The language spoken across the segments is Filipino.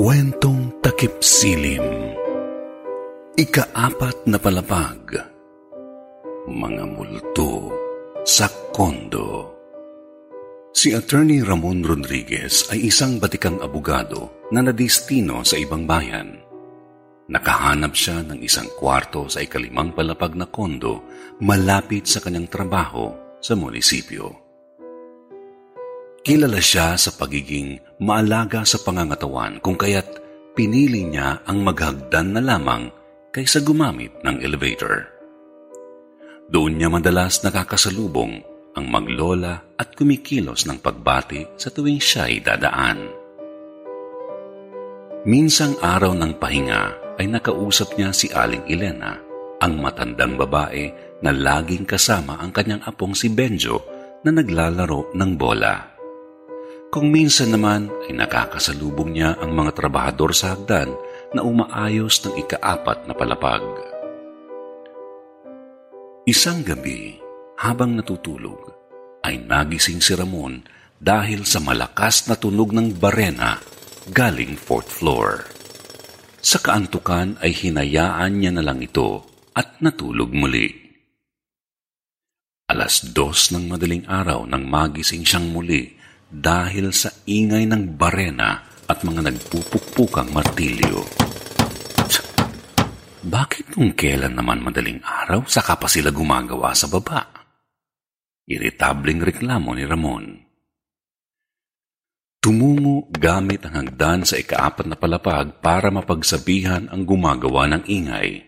Kwentong Takip Silim Ikaapat na palapag Mga multo sa kondo Si Attorney Ramon Rodriguez ay isang batikang abogado na nadistino sa ibang bayan. Nakahanap siya ng isang kwarto sa ikalimang palapag na kondo malapit sa kanyang trabaho sa munisipyo. Kilala siya sa pagiging maalaga sa pangangatawan kung kaya't pinili niya ang maghagdan na lamang kaysa gumamit ng elevator. Doon niya madalas nakakasalubong ang maglola at kumikilos ng pagbati sa tuwing siya'y dadaan. Minsang araw ng pahinga ay nakausap niya si Aling Elena, ang matandang babae na laging kasama ang kanyang apong si Benjo na naglalaro ng bola. Kung minsan naman ay nakakasalubong niya ang mga trabahador sa hagdan na umaayos ng ikaapat na palapag. Isang gabi, habang natutulog, ay nagising si Ramon dahil sa malakas na tunog ng barena galing fourth floor. Sa kaantukan ay hinayaan niya na lang ito at natulog muli. Alas dos ng madaling araw nang magising siyang muli dahil sa ingay ng barena at mga nagpupukpukang martilyo. Bakit nung kailan naman madaling araw saka pa sila gumagawa sa baba? Iritabling reklamo ni Ramon. Tumungo gamit ang hagdan sa ikaapat na palapag para mapagsabihan ang gumagawa ng ingay.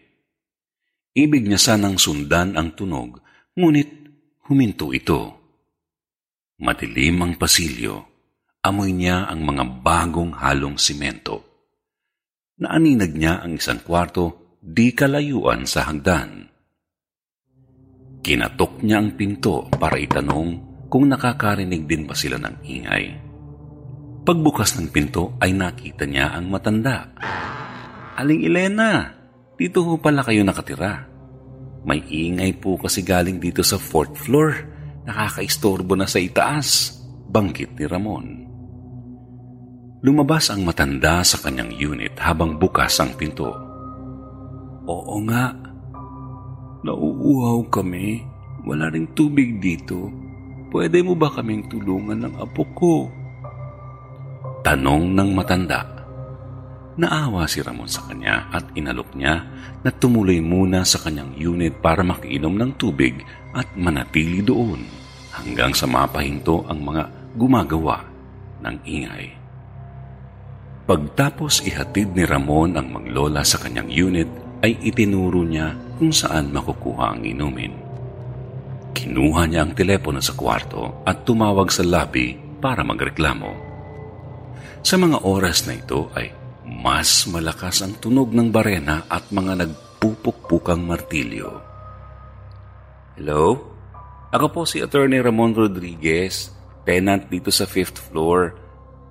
Ibig niya sanang sundan ang tunog, ngunit huminto ito. Madilim ang pasilyo. Amoy niya ang mga bagong halong simento. Naaninag niya ang isang kwarto di kalayuan sa hagdan. Kinatok niya ang pinto para itanong kung nakakarinig din ba sila ng ingay. Pagbukas ng pinto ay nakita niya ang matanda. Aling Elena, dito ho pala kayo nakatira. May ingay po kasi galing dito sa fourth floor. Nakakaistorbo na sa itaas, banggit ni Ramon. Lumabas ang matanda sa kanyang unit habang bukas ang pinto. Oo nga, nauuhaw kami. Wala ring tubig dito. Pwede mo ba kaming tulungan ng apo ko? Tanong ng matanda. Naawa si Ramon sa kanya at inalok niya na tumuloy muna sa kanyang unit para makiinom ng tubig at manatili doon hanggang sa mapahinto ang mga gumagawa ng ingay. Pagtapos ihatid ni Ramon ang maglola sa kanyang unit, ay itinuro niya kung saan makukuha ang inumin. Kinuha niya ang telepono sa kwarto at tumawag sa lobby para magreklamo. Sa mga oras na ito ay mas malakas ang tunog ng barena at mga nagpupukpukang martilyo. Hello? Ako po si Attorney Ramon Rodriguez, tenant dito sa 5th floor.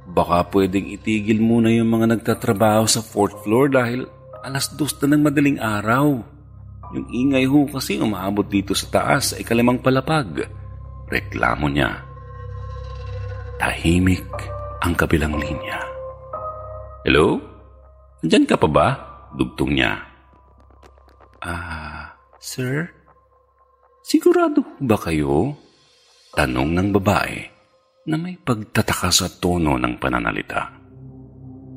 Baka pwedeng itigil muna yung mga nagtatrabaho sa 4th floor dahil alas dos na ng madaling araw. Yung ingay ho kasi umaabot dito sa taas sa ikalimang palapag. Reklamo niya. Tahimik ang kabilang linya. Hello? Diyan ka pa ba? Dugtong niya. Ah, sir? Sigurado ba kayo? Tanong ng babae na may pagtataka sa tono ng pananalita.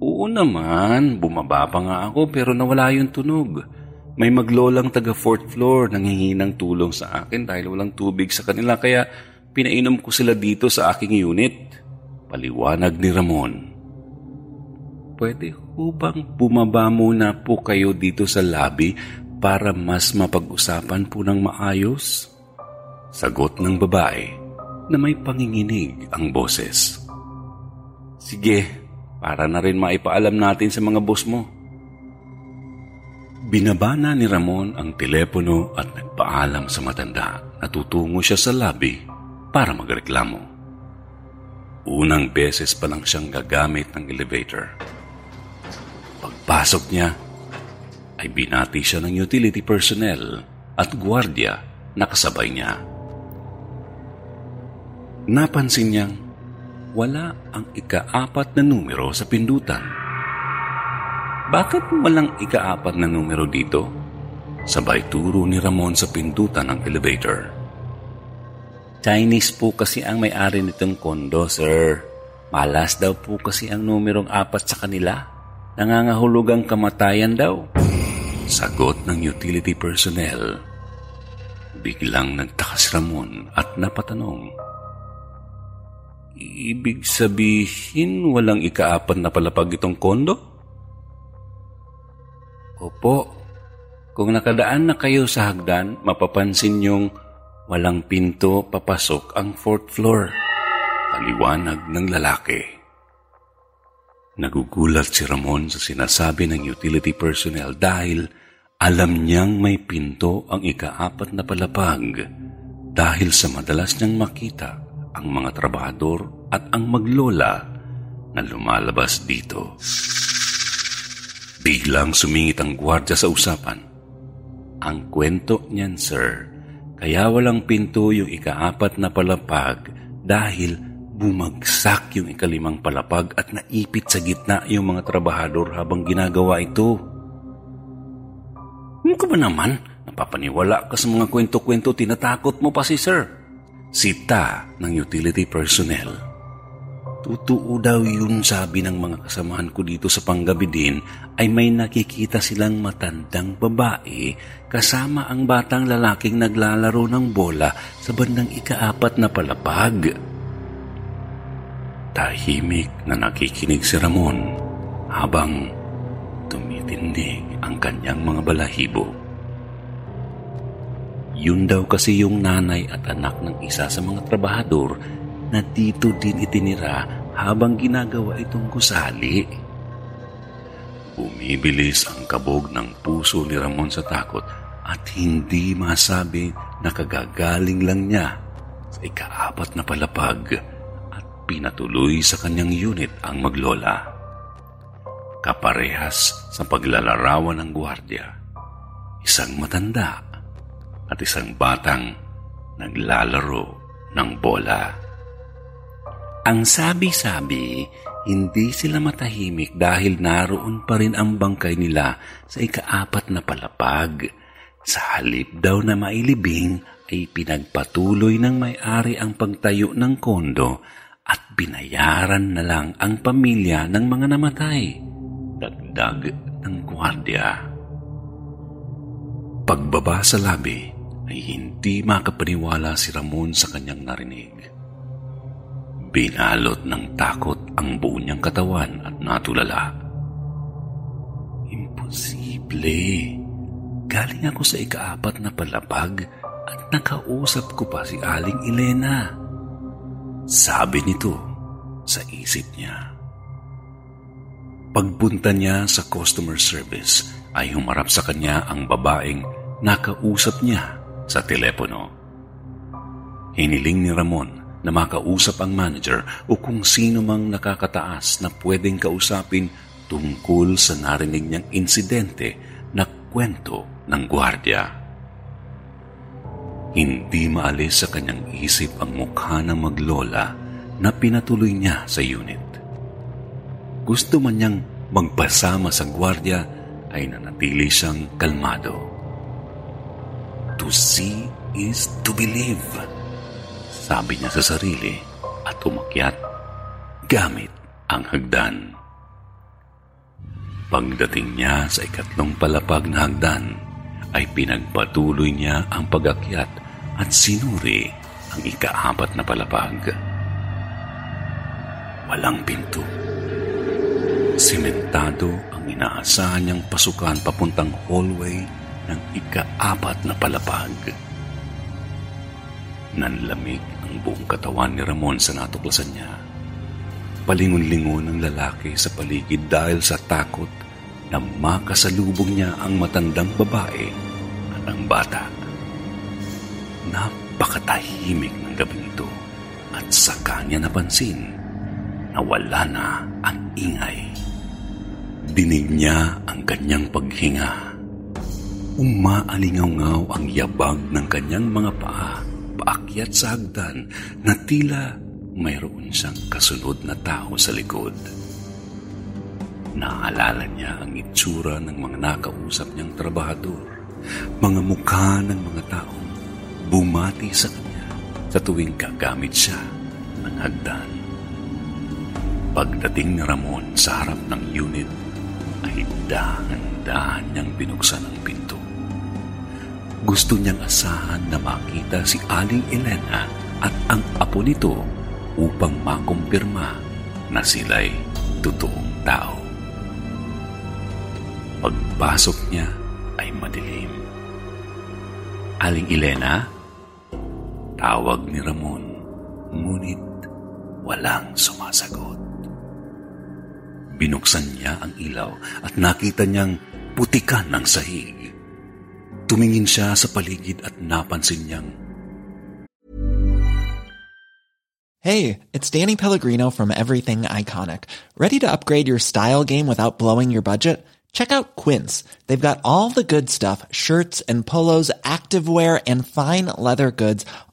Oo naman, bumaba pa nga ako pero nawala yung tunog. May maglolang taga fourth floor nanghihingi ng tulong sa akin dahil walang tubig sa kanila kaya pinainom ko sila dito sa aking unit. Paliwanag ni Ramon. Pwede ho bang bumaba muna po kayo dito sa lobby para mas mapag-usapan po ng maayos? Sagot ng babae na may panginginig ang boses. Sige, para na rin maipaalam natin sa mga boss mo. Binabana ni Ramon ang telepono at nagpaalam sa matanda na tutungo siya sa lobby para magreklamo. Unang beses pa lang siyang gagamit ng elevator. Pagpasok niya, ay binati siya ng utility personnel at gwardiya na kasabay niya. Napansin niyang wala ang ikaapat na numero sa pindutan. Bakit walang ikaapat na numero dito? Sabay turo ni Ramon sa pindutan ng elevator. Chinese po kasi ang may-ari nitong kondo, sir. Malas daw po kasi ang numerong apat sa kanila. Nangangahulugang kamatayan daw. Sagot ng utility personnel. Biglang nagtaka si Ramon at napatanong. Ibig sabihin walang ikaapat na palapag itong kondo? Opo. Kung nakadaan na kayo sa hagdan, mapapansin yung Walang pinto papasok ang fourth floor. Paliwanag ng lalaki. Nagugulat si Ramon sa sinasabi ng utility personnel dahil alam niyang may pinto ang ikaapat na palapag dahil sa madalas niyang makita ang mga trabahador at ang maglola na lumalabas dito. Biglang sumingit ang gwardya sa usapan. Ang kwento niyan, sir, kaya walang pinto yung ikaapat na palapag dahil bumagsak yung ikalimang palapag at naipit sa gitna yung mga trabahador habang ginagawa ito. Ano ka ba naman? Napapaniwala ka sa mga kwento-kwento, tinatakot mo pa si sir. Sita ng utility personnel. Totoo daw yun sabi ng mga kasamahan ko dito sa panggabi din ay may nakikita silang matandang babae kasama ang batang lalaking naglalaro ng bola sa bandang ikaapat na palapag. Tahimik na nakikinig si Ramon habang tumitindig ang kanyang mga balahibo. Yun daw kasi yung nanay at anak ng isa sa mga trabahador na dito din itinira habang ginagawa itong gusali. Bumibilis ang kabog ng puso ni Ramon sa takot at hindi masabi na kagagaling lang niya sa ikaapat na palapag pinatuloy sa kanyang unit ang maglola. Kaparehas sa paglalarawan ng gwardya, isang matanda at isang batang naglalaro ng bola. Ang sabi-sabi, hindi sila matahimik dahil naroon pa rin ang bangkay nila sa ikaapat na palapag. Sa halip daw na mailibing ay pinagpatuloy ng may-ari ang pagtayo ng kondo at binayaran na lang ang pamilya ng mga namatay. Dagdag ng gwardya. Pagbaba sa labi ay hindi makapaniwala si Ramon sa kanyang narinig. Binalot ng takot ang buo niyang katawan at natulala. Imposible. Galing ako sa ikaapat na palapag at nakausap ko pa si Aling Elena. Sabi nito sa isip niya. Pagpunta niya sa customer service ay humarap sa kanya ang babaeng nakausap niya sa telepono. Hiniling ni Ramon na makausap ang manager o kung sino mang nakakataas na pwedeng kausapin tungkol sa narinig niyang insidente na kwento ng gwardya. Hindi maalis sa kanyang isip ang mukha ng maglola na pinatuloy niya sa unit. Gusto man niyang magpasama sa gwardya ay nanatili siyang kalmado. To see is to believe, sabi niya sa sarili at umakyat gamit ang hagdan. Pagdating niya sa ikatlong palapag na hagdan, ay pinagpatuloy niya ang pagakyat at sinuri ang ikaapat na palapag. Walang pinto. Simentado ang inaasahan niyang pasukan papuntang hallway ng ikaapat na palapag. Nanlamig ang buong katawan ni Ramon sa natuklasan niya. Palingon-lingon ang lalaki sa paligid dahil sa takot na makasalubong niya ang matandang babae at ang bata. Napakatahimik ng gabing ito at sa kanya napansin na wala na ang ingay. Dinig niya ang kanyang paghinga. Umaalingaw-ngaw ang yabag ng kanyang mga paa paakyat sa hagdan na tila mayroon siyang kasunod na tao sa likod. Naalala niya ang itsura ng mga nakausap niyang trabahador, mga mukha ng mga taong bumati sa kanya sa tuwing gagamit siya ng hagdan. Pagdating ni Ramon sa harap ng unit, ay dahan-dahan niyang binuksan ang pinto. Gusto niyang asahan na makita si Aling Elena at ang apo nito upang makumpirma na sila'y totoong tao. Pagpasok niya ay madilim. Aling Elena? Tawag ni Ramon, ngunit walang sumasagot. Binuksan niya ang ilaw at nakita niyang putikan ng sahig. Tumingin siya sa paligid at napansin niyang Hey, it's Danny Pellegrino from Everything Iconic. Ready to upgrade your style game without blowing your budget? Check out Quince. They've got all the good stuff, shirts and polos, activewear and fine leather goods,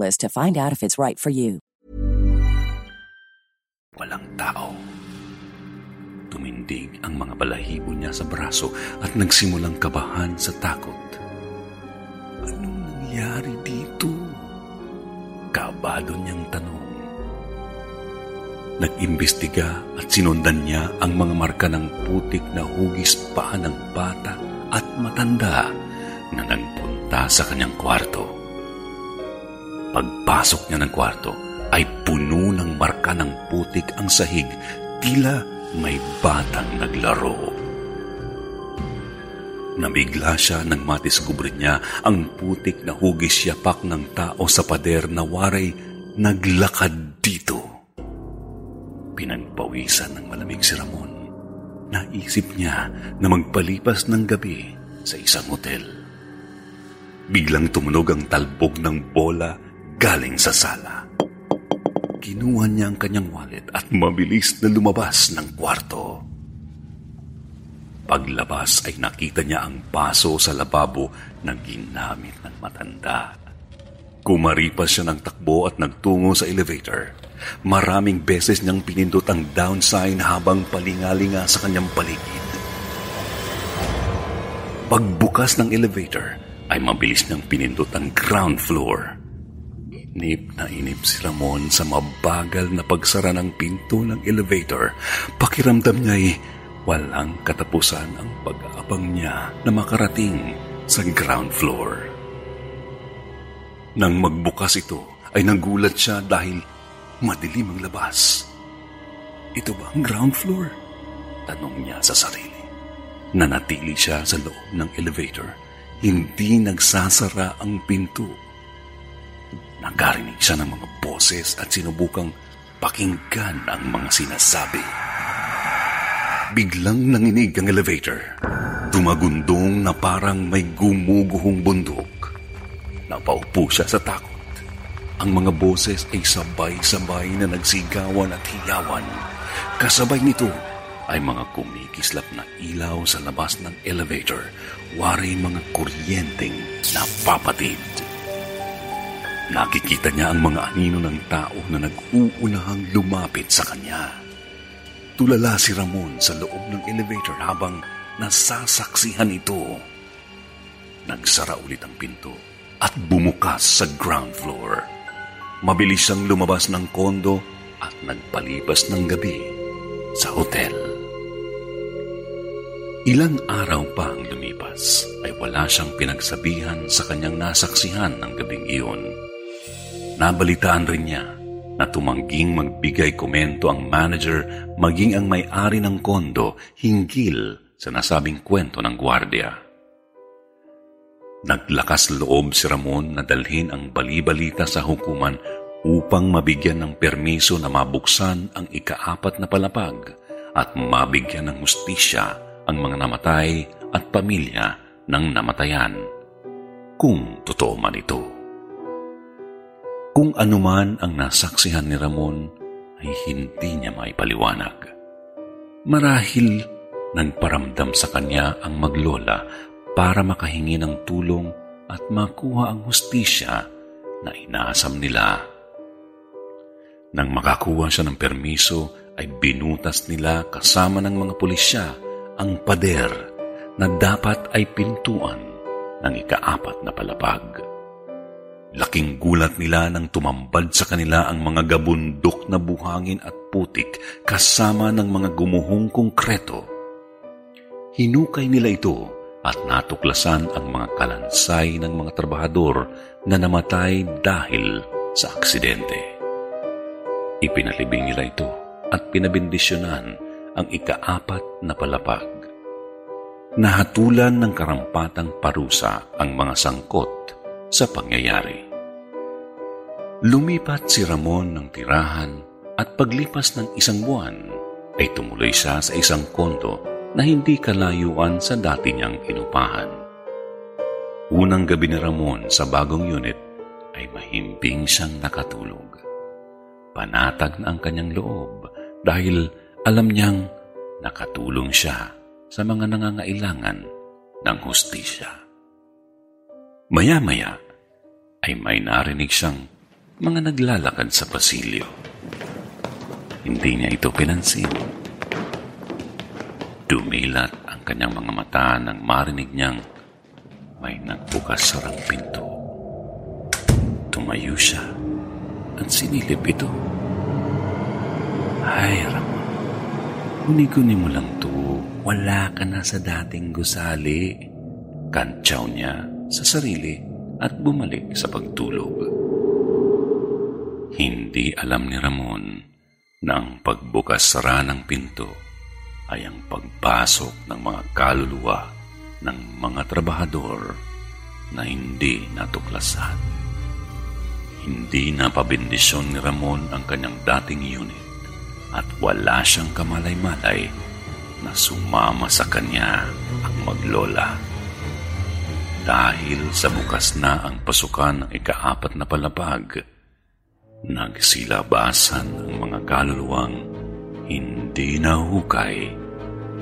to find out if it's right for you. walang tao. Tumindig ang mga balahibo niya sa braso at nagsimulang kabahan sa takot. Anong nangyari dito? Kabado niyang tanong. Nag-imbestiga at sinundan niya ang mga marka ng putik na hugis pa ng bata at matanda na nagpunta sa kanyang kwarto. Pagpasok niya ng kwarto ay puno ng marka ng putik ang sahig, tila may batang naglaro. Nabigla siya nang matisgubrin niya ang putik na hugis yapak ng tao sa pader na waray naglakad dito. Pinagpawisan ng malamig si Ramon. Naisip niya na magpalipas ng gabi sa isang hotel. Biglang tumunog ang talbog ng bola galing sa sala. Kinuha niya ang kanyang wallet at mabilis na lumabas ng kwarto. Paglabas ay nakita niya ang paso sa lababo na ginamit ng matanda. Kumaripas siya ng takbo at nagtungo sa elevator. Maraming beses niyang pinindot ang down sign habang palingalinga sa kanyang paligid. Pagbukas ng elevator, ay mabilis niyang pinindot ang ground floor. Inip na inip si Ramon sa mabagal na pagsara ng pinto ng elevator. Pakiramdam niya ay walang katapusan ang pag-aabang niya na makarating sa ground floor. Nang magbukas ito, ay nagulat siya dahil madilim ang labas. Ito ba ang ground floor? Tanong niya sa sarili. Nanatili siya sa loob ng elevator. Hindi nagsasara ang pinto. Nakarinig siya ng mga boses at sinubukang pakinggan ang mga sinasabi. Biglang nanginig ang elevator. Dumagundong na parang may gumuguhong bundok. Napaupo siya sa takot. Ang mga boses ay sabay-sabay na nagsigawan at hiyawan. Kasabay nito ay mga kumikislap na ilaw sa labas ng elevator, wari mga kuryenteng napapatid. Nakikita niya ang mga anino ng tao na nag-uunahang lumapit sa kanya. Tulala si Ramon sa loob ng elevator habang nasasaksihan ito. Nagsara ulit ang pinto at bumukas sa ground floor. Mabilis siyang lumabas ng kondo at nagpalipas ng gabi sa hotel. Ilang araw pa ang lumipas ay wala siyang pinagsabihan sa kanyang nasaksihan ng gabing iyon. Nabalitaan rin niya na tumangging magbigay komento ang manager maging ang may-ari ng kondo hinggil sa nasabing kwento ng gwardya. Naglakas loob si Ramon na dalhin ang balibalita sa hukuman upang mabigyan ng permiso na mabuksan ang ikaapat na palapag at mabigyan ng hustisya ang mga namatay at pamilya ng namatayan, kung totoo man ito. Kung anuman ang nasaksihan ni Ramon, ay hindi niya maipaliwanag. Marahil nagparamdam sa kanya ang maglola para makahingi ng tulong at makuha ang hustisya na inaasam nila. Nang makakuha siya ng permiso, ay binutas nila kasama ng mga pulisya ang pader na dapat ay pintuan ng ikaapat na palapag. Laking gulat nila nang tumambad sa kanila ang mga gabundok na buhangin at putik kasama ng mga gumuhong konkreto. Hinukay nila ito at natuklasan ang mga kalansay ng mga trabahador na namatay dahil sa aksidente. Ipinalibing nila ito at pinabindisyonan ang ikaapat na palapag. Nahatulan ng karampatang parusa ang mga sangkot sa pangyayari. Lumipat si Ramon ng tirahan at paglipas ng isang buwan ay tumuloy siya sa isang kondo na hindi kalayuan sa dati niyang inupahan. Unang gabi ni Ramon sa bagong unit ay mahimbing siyang nakatulog. Panatag na ang kanyang loob dahil alam niyang nakatulong siya sa mga nangangailangan ng hustisya. Maya-maya ay may narinig siyang mga naglalakad sa pasilyo. Hindi niya ito pinansin. Dumilat ang kanyang mga mata nang marinig niyang may nagbukas sarang pinto. Tumayo siya at sinilip ito. Ay, Ramon. Huni-guni mo lang to. Wala ka na sa dating gusali. Kantsaw niya sa sarili at bumalik sa pagtulog. Hindi alam ni Ramon na ang pagbukas-sara ng pinto ay ang pagpasok ng mga kaluluwa ng mga trabahador na hindi natuklasan. Hindi na pabindisyon ni Ramon ang kanyang dating unit at wala siyang kamalay-malay na sumama sa kanya ang maglola. Dahil sa bukas na ang pasukan ng ikaapat na palapag, nagsilabasan ang mga kaluluwang hindi nahukay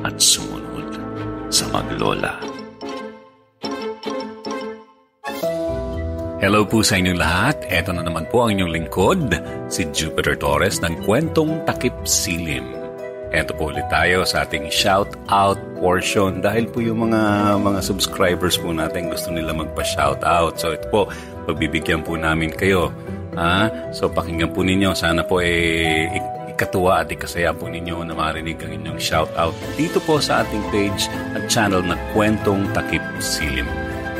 at sumunod sa maglola. Hello po sa inyong lahat. Ito na naman po ang inyong lingkod, si Jupiter Torres ng Kwentong Takip Silim. Ito po ulit tayo sa ating shout-out portion dahil po yung mga mga subscribers po natin gusto nila magpa-shout-out. So ito po, pagbibigyan po namin kayo. Ha? So pakinggan po ninyo. Sana po eh, ikatuwa at ikasaya po ninyo na marinig ang inyong shout-out dito po sa ating page at channel na Kwentong Takip Silim.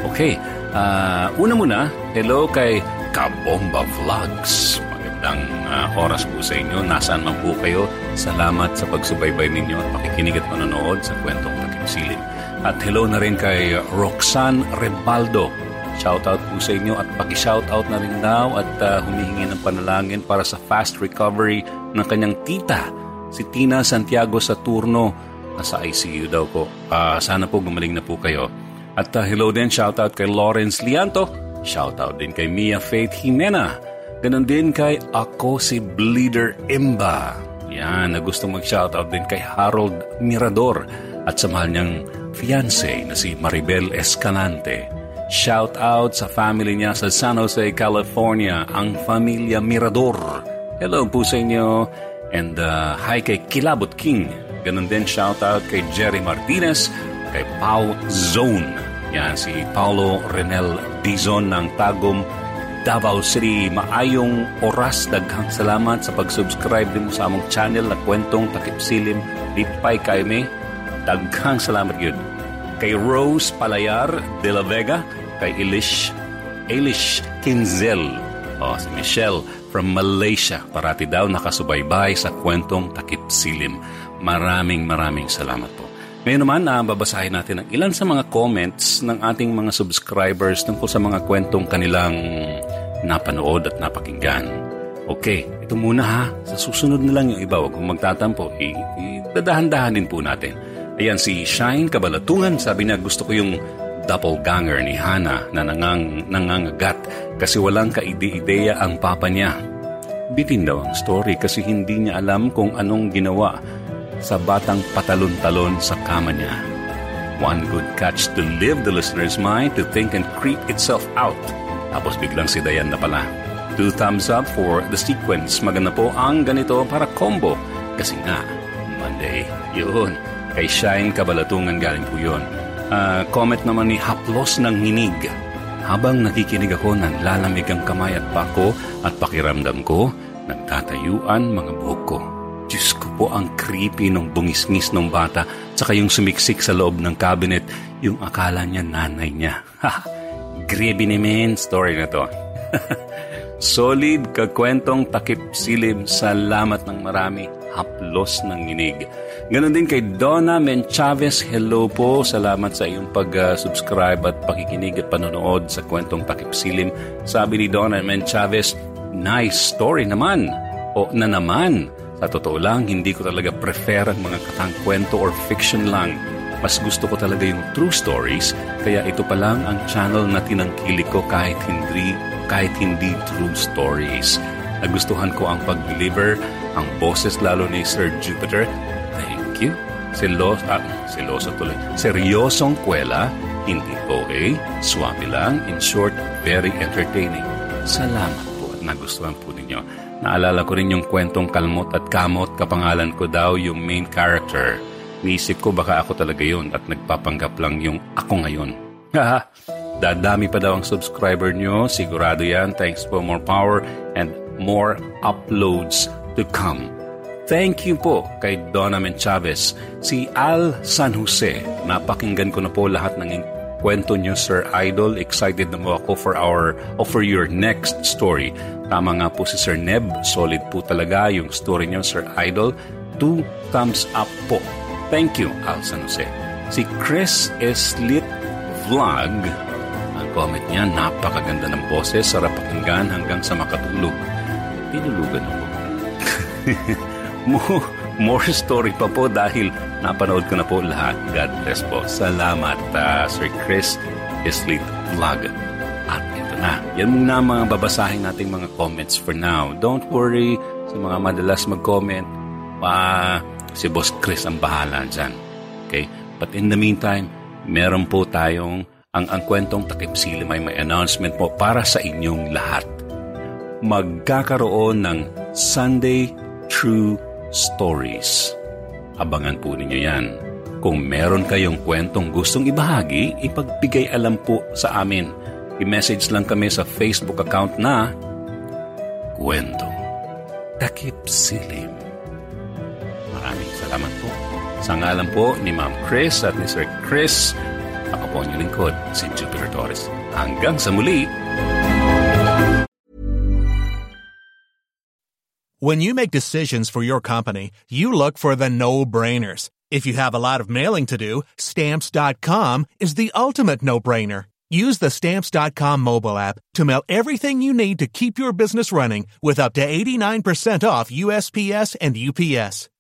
Okay, Uh, una muna, hello kay Kabomba Vlogs. Magandang uh, oras po sa inyo. Nasaan man po kayo. Salamat sa pagsubaybay ninyo at pakikinig at manonood sa kwentong Takipsilin. At hello na rin kay Roxanne Rebaldo. Shoutout po sa inyo at paki-shoutout na rin daw at uh, humihingi ng panalangin para sa fast recovery ng kanyang tita, si Tina Santiago Saturno. Nasa ICU daw po. Uh, sana po gumaling na po kayo. At uh, hello din, shoutout kay Lawrence Lianto. Shoutout din kay Mia Faith Jimena. Ganon din kay Ako si Bleeder Imba. Yan, na gusto mag-shoutout din kay Harold Mirador at sa mahal niyang fiancé na si Maribel Escalante. Shout out sa family niya sa San Jose, California, ang Familia Mirador. Hello po sa inyo. And uh, hi kay Kilabot King. Ganon din shout out kay Jerry Martinez kay Pau Zone. Yan, si Paulo Renel Dizon ng Tagum, Davao City. Maayong oras, daghang salamat sa pag-subscribe din mo sa among channel na Kwentong Takip Silim. Lipay kay me. Daghang salamat yun. Kay Rose Palayar de la Vega, kay Elish, Elish Kinzel, oh, si Michelle from Malaysia. Parati daw nakasubaybay sa Kwentong Takip Silim. Maraming maraming salamat po. Ngayon naman, uh, babasahin natin ang ilan sa mga comments ng ating mga subscribers tungkol sa mga kwentong kanilang napanood at napakinggan. Okay, ito muna ha. Sa susunod na lang yung iba, huwag kong magtatampo. Idadahan-dahan din po natin. Ayan, si Shine Kabalatungan, sabi niya gusto ko yung doppelganger ni Hana na nangang, nangangagat kasi walang kaide-ideya ang papa niya. Bitin daw ang story kasi hindi niya alam kung anong ginawa sa batang patalon-talon sa kama niya. One good catch to live the listener's mind to think and creep itself out. Tapos biglang si Dayan na pala. Two thumbs up for the sequence. Maganda po ang ganito para combo. Kasi nga, Monday, yun. Kay Shine Kabalatungan galing po yun. Uh, comment naman ni Haplos ng Hinig. Habang nakikinig ako, nanlalamig ang kamay at pako at pakiramdam ko, nagtatayuan mga buhok ko. Diyos ko po, ang creepy nung bungisngis ng bata tsaka yung sumiksik sa loob ng cabinet, yung akala niya nanay niya. Ha! Grabe naman story na to. Solid kakwentong takip silim, salamat ng marami, haplos ng inig. Ganon din kay Donna Menchavez, hello po, salamat sa iyong pag-subscribe at pakikinig at panonood sa kwentong takip silim. Sabi ni Donna Menchavez, nice story naman. O na naman, sa totoo lang, hindi ko talaga prefer ang mga katang kwento or fiction lang. Mas gusto ko talaga yung true stories, kaya ito pa lang ang channel na tinangkili ko kahit hindi, kahit hindi true stories. Nagustuhan ko ang pag-deliver, ang boses lalo ni Sir Jupiter. Thank you. Selos, ah, seloso tuloy. Seryosong kwela, hindi OA, swami lang, in short, very entertaining. Salamat po at nagustuhan po ninyo. Naalala ko rin yung kwentong kalmot at kamot, kapangalan ko daw yung main character. Niisip ko baka ako talaga yun at nagpapanggap lang yung ako ngayon. Haha, dadami pa daw ang subscriber nyo, sigurado yan. Thanks for more power and more uploads to come. Thank you po kay Donna Chavez. Si Al San Jose, napakinggan ko na po lahat ng kwento niyo, Sir Idol. Excited na mo ako for our, or for your next story. Tama nga po si Sir Neb. Solid po talaga yung story niyo, Sir Idol. Two thumbs up po. Thank you, Al San Jose. Si Chris Eslit Vlog, ang comment niya, napakaganda ng boses, sarap pakinggan hanggang sa makatulog. Tinulugan ako. more, more story pa po dahil napanood ko na po lahat. God bless po. Salamat, uh, Sir Chris Islit Vlog. At ito na. Yan muna mga babasahin nating mga comments for now. Don't worry sa mga madalas mag-comment. Uh, si Boss Chris ang bahala dyan. Okay? But in the meantime, meron po tayong Ang ang kwentong takip silim ay may announcement po para sa inyong lahat. Magkakaroon ng Sunday True Stories. Abangan po ninyo yan. Kung meron kayong kwentong gustong ibahagi, ipagbigay alam po sa amin. I-message lang kami sa Facebook account na Kwentong Takip Silim. Salamat po. Sa ngalan po ni Ma'am Chris at ni Sir Chris, ako po ang lingkod, si Jupiter Torres. Hanggang sa muli, When you make decisions for your company, you look for the no-brainers. If you have a lot of mailing to do, stamps.com is the ultimate no-brainer. Use the stamps.com mobile app to mail everything you need to keep your business running with up to 89% off USPS and UPS.